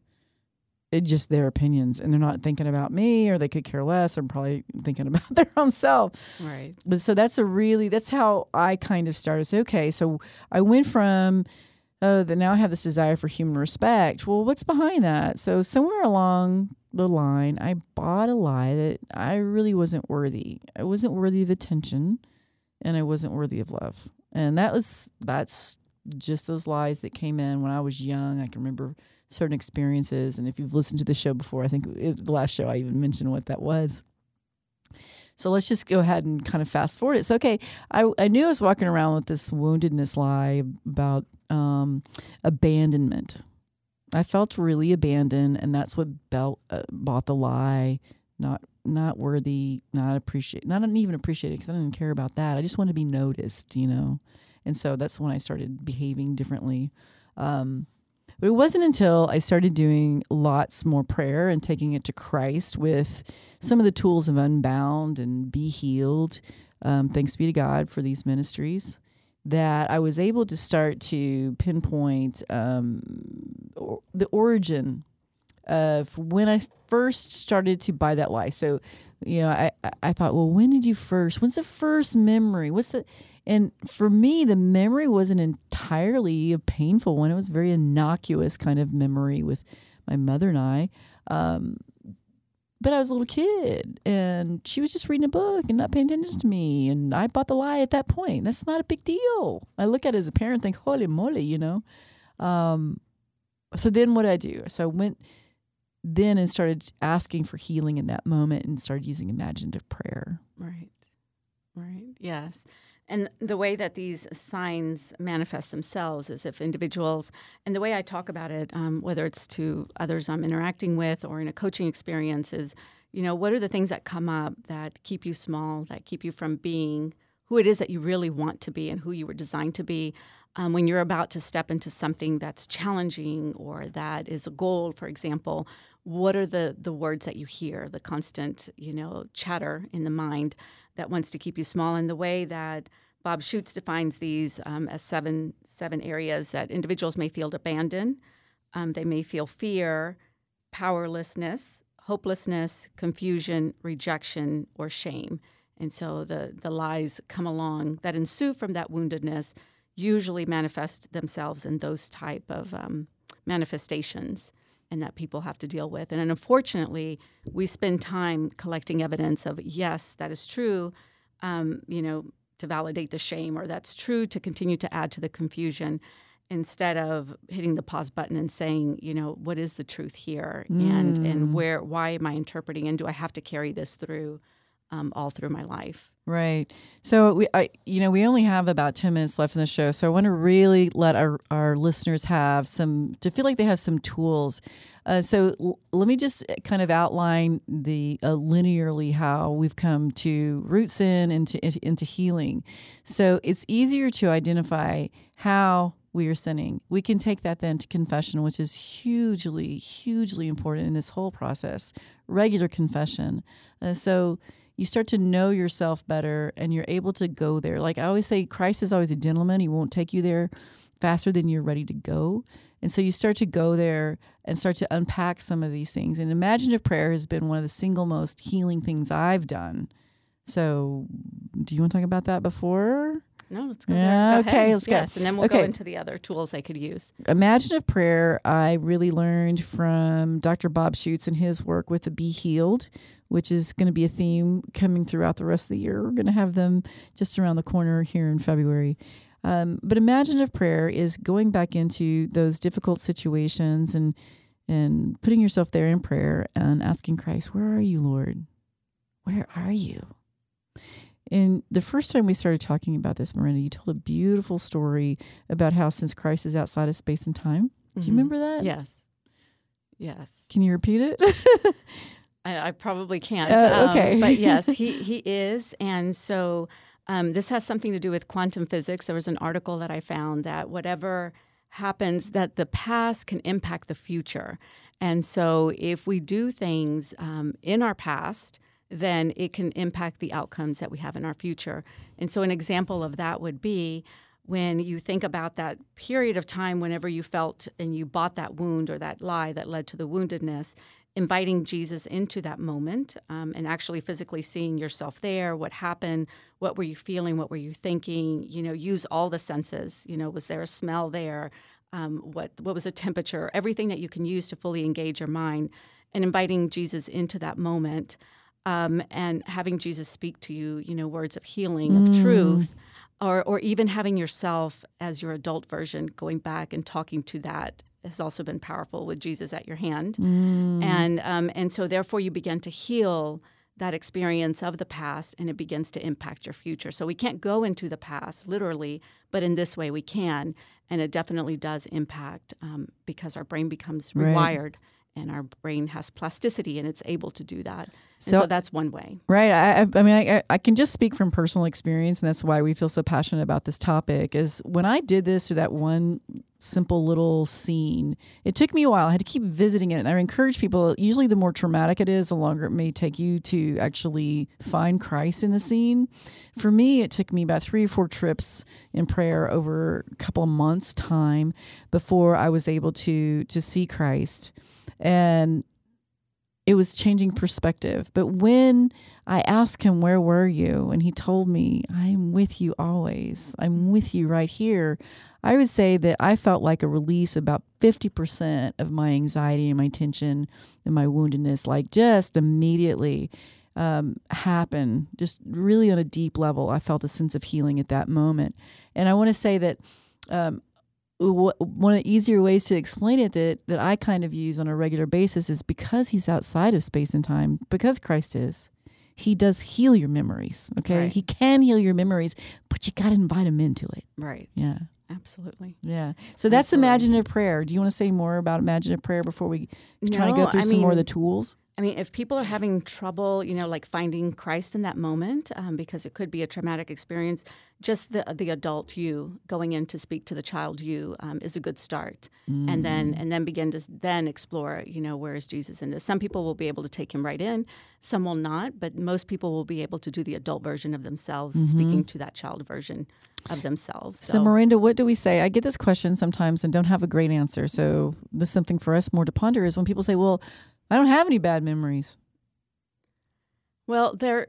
it's just their opinions and they're not thinking about me or they could care less. I'm probably thinking about their own self. right But so that's a really, that's how I kind of started. So, okay, so I went from, oh, that now I have this desire for human respect. Well, what's behind that? So somewhere along the line, I bought a lie that I really wasn't worthy. I wasn't worthy of attention and I wasn't worthy of love. And that was, that's just those lies that came in when I was young. I can remember certain experiences. And if you've listened to the show before, I think the last show I even mentioned what that was. So let's just go ahead and kind of fast forward it. So, okay, I, I knew I was walking around with this woundedness lie about um, abandonment. I felt really abandoned, and that's what belt, uh, bought the lie. Not not worthy, not appreciate, not even appreciated because I didn't care about that. I just wanted to be noticed, you know. And so that's when I started behaving differently. Um, but it wasn't until I started doing lots more prayer and taking it to Christ with some of the tools of Unbound and Be Healed. Um, thanks be to God for these ministries. That I was able to start to pinpoint um, or, the origin of when I first started to buy that lie. So, you know, I, I- thought, well, when did you first? When's the first memory? What's the and for me, the memory wasn't entirely a painful one. It was a very innocuous kind of memory with my mother and I. Um, but I was a little kid and she was just reading a book and not paying attention to me. And I bought the lie at that point. That's not a big deal. I look at it as a parent think, holy moly, you know? Um, so then what did I do? So I went then and started asking for healing in that moment and started using imaginative prayer. Right. Right. Yes. And the way that these signs manifest themselves is if individuals, and the way I talk about it, um, whether it's to others I'm interacting with or in a coaching experience, is, you know, what are the things that come up that keep you small, that keep you from being who it is that you really want to be and who you were designed to be um, when you're about to step into something that's challenging or that is a goal, for example, what are the the words that you hear, the constant, you know, chatter in the mind that wants to keep you small? in the way that Bob Schuchts defines these um, as seven seven areas that individuals may feel abandoned, um, they may feel fear, powerlessness, hopelessness, confusion, rejection, or shame. And so the the lies come along that ensue from that woundedness usually manifest themselves in those type of um, manifestations and that people have to deal with. And unfortunately, we spend time collecting evidence of yes, that is true, um, you know, to validate the shame, or that's true to continue to add to the confusion, instead of hitting the pause button and saying, you know, what is the truth here, and and where why am I interpreting, and do I have to carry this through? Um, all through my life. Right. So we, I, you know, we only have about ten minutes left in the show, so I want to really let our our listeners have some to feel like they have some tools. Uh, so l- let me just kind of outline the uh, linearly how we've come to root sin into into healing. So it's easier to identify how we are sinning. We can take that then to confession, which is hugely, hugely important in this whole process. Regular confession. Uh, so you start to know yourself better and you're able to go there. Like I always say, Christ is always a gentleman. He won't take you there faster than you're ready to go. And so you start to go there and start to unpack some of these things. And imaginative prayer has been one of the single most healing things I've done. So, do you want to talk about that before? No, let's go. Yeah, there. okay, ahead. let's go. yes, and then we'll go into the other tools I could use. imaginative prayer i really learned from dr bob schuchts and his work with the be healed which is going to be a theme coming throughout the rest of the year we're going to have them just around the corner here in february um, but imaginative prayer is going back into those difficult situations and and putting yourself there in prayer and asking christ where are you lord where are you and the first time we started talking about this, Miranda, you told a beautiful story about how since Christ is outside of space and time. Do you Mhm. remember that? Yes. Yes. Can you repeat it? I, I probably can't. Uh, okay. Um, but yes, he, he is. And so um, this has something to do with quantum physics. There was an article that I found that whatever happens, that the past can impact the future. And so if we do things um, in our past, then it can impact the outcomes that we have in our future. And so an example of that would be when you think about that period of time whenever you felt and you bought that wound or that lie that led to the woundedness inviting jesus into that moment um, and actually physically seeing yourself there what happened what were you feeling what were you thinking you know use all the senses you know was there a smell there um, what what was the temperature everything that you can use to fully engage your mind and inviting jesus into that moment um, and having jesus speak to you you know words of healing of Mm. truth or or even having yourself as your adult version going back and talking to that has also been powerful with Jesus at your hand, Mm. and um, and so therefore you begin to heal that experience of the past, and it begins to impact your future. So we can't go into the past literally, but in this way we can, and it definitely does impact um, because our brain becomes Right. And our brain has plasticity, and it's able to do that. So- so that's one way. Right. I, I, I mean, I, I can just speak from personal experience, and that's why we feel so passionate about this topic. Is when I did this to that one simple little scene, it took me a while. I had to keep visiting it, and I encourage people. Usually, the more traumatic it is, the longer it may take you to actually find Christ in the scene. For me, it took me about three or four trips in prayer over a couple of months' time before I was able to to see Christ, and it was changing perspective. But when I asked him, Where were you? And he told me, I'm with you always. I'm with you right here. I would say that I felt like a release about 50% of my anxiety and my tension and my woundedness, like just immediately um, happen, just really on a deep level. I felt a sense of healing at that moment. And I want to say that. Um, one of the easier ways to explain it that that I kind of use on a regular basis is because he's outside of space and time, because Christ is. He does heal your memories. Okay. Right. He can heal your memories, but you got to invite him into it. Right. Yeah. Absolutely. Yeah. So that's Absolutely. imaginative prayer. Do you want to say more about imaginative prayer before we try to go through I some more of the tools? I mean, if people are having trouble, you know, like finding Christ in that moment, um, because it could be a traumatic experience, just the the adult you going in to speak to the child you um, is a good start, and then Mm. and then begin to then explore, you know, where is Jesus in this? Some people will be able to take him right in, some will not, but most people will be able to do the adult version of themselves, speaking to that child version of themselves. Mm-hmm. So, Miranda, what do we say? I get this question sometimes and don't have a great answer. So, this is something for us more to ponder is when people say, Well, I don't have any bad memories. Well, they're,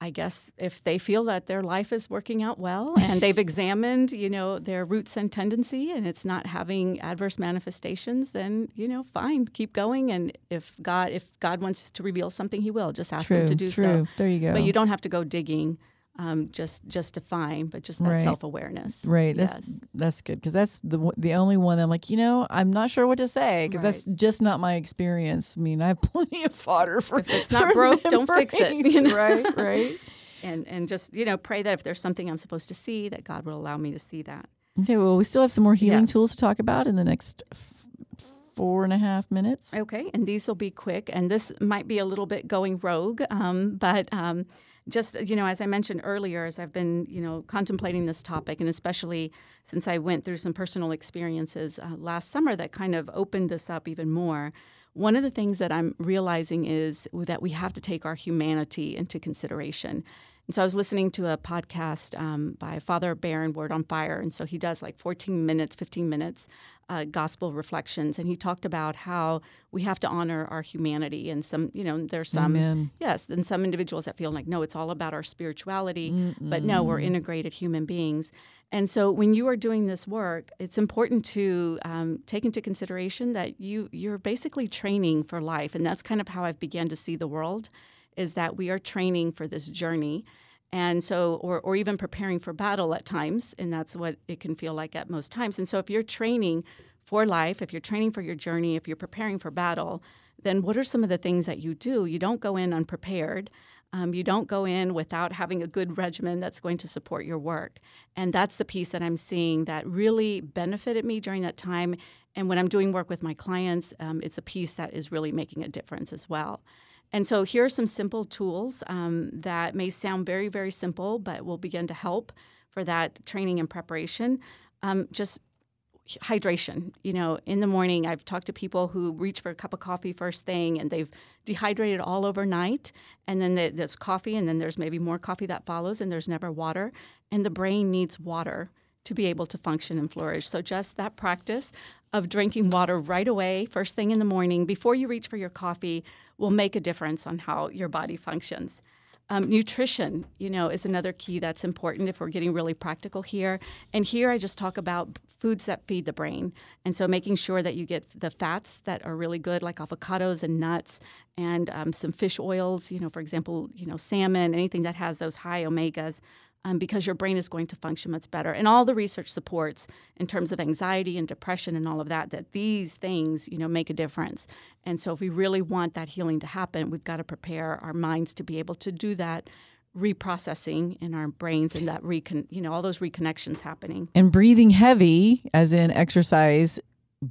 I guess, if they feel that their life is working out well and they've examined, you know, their root sin tendency and it's not having adverse manifestations, then, you know, fine, keep going. And if God, if God wants to reveal something, he will. Just ask true. him to do true. so. There you go. But you don't have to go digging um, just just define, but just that Right. self awareness. Right. That's Yes. that's good because that's the the only one I'm like, you know, I'm not sure what to say because that's just not my experience. I mean, I have plenty of fodder for. If it's not broke, don't fix it, you know? Right. Right. and and just you know pray that if there's something I'm supposed to see, that God will allow me to see that. Okay. Well, we still have some more healing Yes. tools to talk about in the next four and a half minutes. Okay, and these will be quick, and this might be a little bit going rogue, um, but um, just you know, as I mentioned earlier, as I've been you know contemplating this topic, and especially since I went through some personal experiences uh, last summer that kind of opened this up even more. One of the things that I'm realizing is that we have to take our humanity into consideration. And so I was listening to a podcast um, by Father Barron, Word on Fire. And so he does like 14 minutes, 15 minutes uh, gospel reflections. And he talked about how we have to honor our humanity. And some, you know, there's some, Amen. yes, and some individuals that feel like, no, it's all about our spirituality. But no, we're integrated human beings. And so when you are doing this work, it's important to um, take into consideration that you you're basically training for life, and that's kind of how I've began to see the world, is that we are training for this journey, and so or or even preparing for battle at times, and that's what it can feel like at most times. And so if you're training for life, if you're training for your journey, if you're preparing for battle, then what are some of the things that you do? You don't go in unprepared. Um, you don't go in without having a good regimen that's going to support your work. And that's the piece that I'm seeing that really benefited me during that time. And when I'm doing work with my clients, um, it's a piece that is really making a difference as well. And so here are some simple tools um, that may sound very, very simple, but will begin to help for that training and preparation. Um, just hydration. You know, in the morning, I've talked to people who reach for a cup of coffee first thing and they've dehydrated all overnight. And then the- there's coffee, and then there's maybe more coffee that follows, and there's never water. And the brain needs water to be able to function and flourish. So, just that practice of drinking water right away, first thing in the morning, before you reach for your coffee, will make a difference on how your body functions. Um, nutrition, you know, is another key that's important if we're getting really practical here. And here I just talk about foods that feed the brain. And so making sure that you get the fats that are really good, like avocados and nuts, and um, some fish oils, you know, for example, you know, salmon, anything that has those high omegas. Um, because your brain is going to function much better. And all the research supports, in terms of anxiety and depression and all of that, that these things, you know, make a difference. And so, if we really want that healing to happen, we've got to prepare our minds to be able to do that reprocessing in our brains and that recon, you know, all those reconnections happening. And breathing heavy, as in exercise,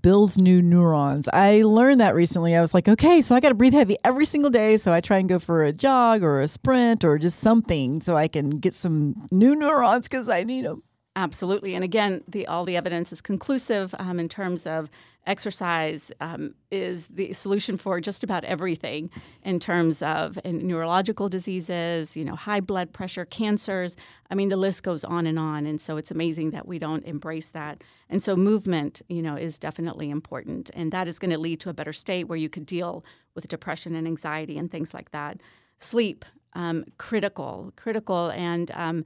builds new neurons. I learned that recently. I was like, okay, so I got to breathe heavy every single day. So I try and go for a jog or a sprint or just something so I can get some new neurons because I need them. Absolutely, and again, the all the evidence is conclusive um, in terms of exercise um, is the solution for just about everything in terms of in neurological diseases, you know, high blood pressure, cancers. I mean, the list goes on and on, and so it's amazing that we don't embrace that. And so, movement, you know, is definitely important, and that is going to lead to a better state where you could deal with depression and anxiety and things like that. Sleep, um, critical, critical, and um,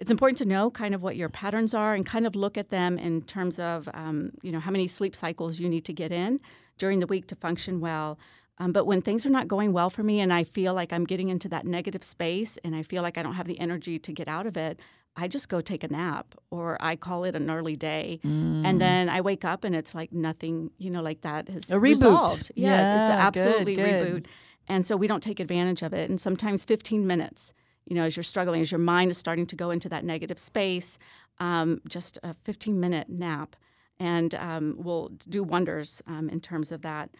it's important to know kind of what your patterns are and kind of look at them in terms of um, you know how many sleep cycles you need to get in during the week to function well. Um, but when things are not going well for me and i feel like i'm getting into that negative space and i feel like i don't have the energy to get out of it i just go take a nap or i call it an early day. And then i wake up and it's like nothing you know like that has A reboot. resolved. Yes Yeah, it's absolutely good, good. reboot. And so we don't take advantage of it. And sometimes 15 minutes you know, as you're struggling, as your mind is starting to go into that negative space, um, just a 15 minute nap and um, will do wonders um, in terms of that.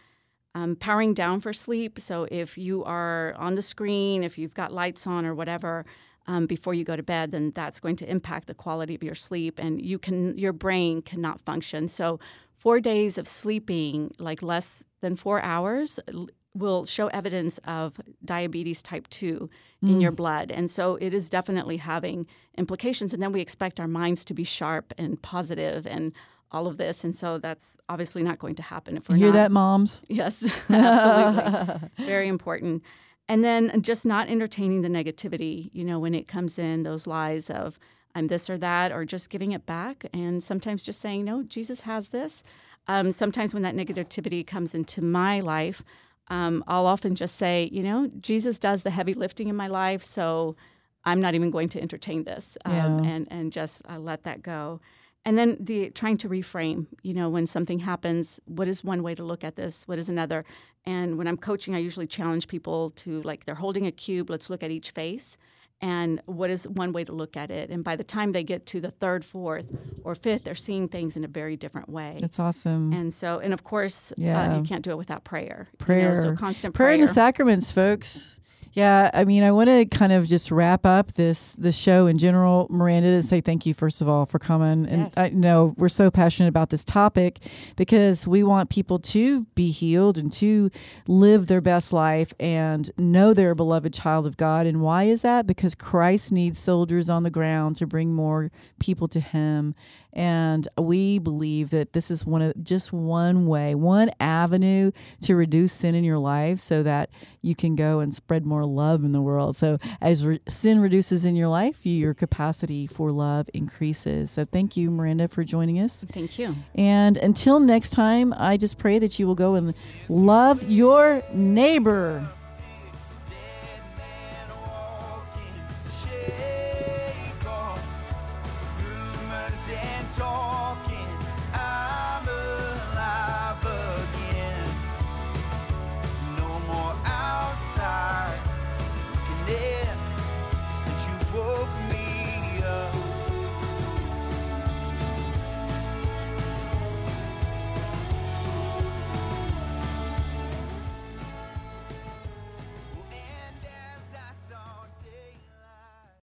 Um, powering down for sleep. So if you are on the screen, if you've got lights on or whatever, um, before you go to bed, then that's going to impact the quality of your sleep, and you can your brain cannot function. So four days of sleeping, like less than four hours, will show evidence of diabetes type 2 in your blood. And so it is definitely having implications. And then we expect our minds to be sharp and positive and all of this. And so that's obviously not going to happen if we're You hear not. that, moms? Yes, absolutely. Very important. And then just not entertaining the negativity, you know, when it comes in, those lies of, I'm this or that, or just giving it back. And sometimes just saying, no, Jesus has this. Um, sometimes when that negativity comes into my life, um, I'll often just say, you know, Jesus does the heavy lifting in my life. So I'm not even going to entertain this, um, Yeah. and and just uh, let that go. And then the trying to reframe, you know, when something happens, what is one way to look at this? What is another? And when I'm coaching, I usually challenge people to like they're holding a cube. Let's look at each face, and what is one way to look at it? And by the time they get to the third, fourth, or fifth, they're seeing things in a very different way. That's awesome. and so, and of course, Yeah. uh, you can't do it without prayer. you know, Prayer. so constant prayer prayer. in the sacraments, folks. Yeah, I mean, I want to kind of just wrap up this the show in general, Miranda, and say thank you first of all for coming. And Yes. I know we're so passionate about this topic because we want people to be healed and to live their best life and know they're a beloved child of God. And why is that? Because Christ needs soldiers on the ground to bring more people to Him. And we believe that this is one of just one way, one avenue to reduce sin in your life so that you can go and spread more love in the world. So as re- sin reduces in your life, your capacity for love increases. So thank you, Miranda, for joining us. Thank you. And until next time, I just pray that you will go and love your neighbor.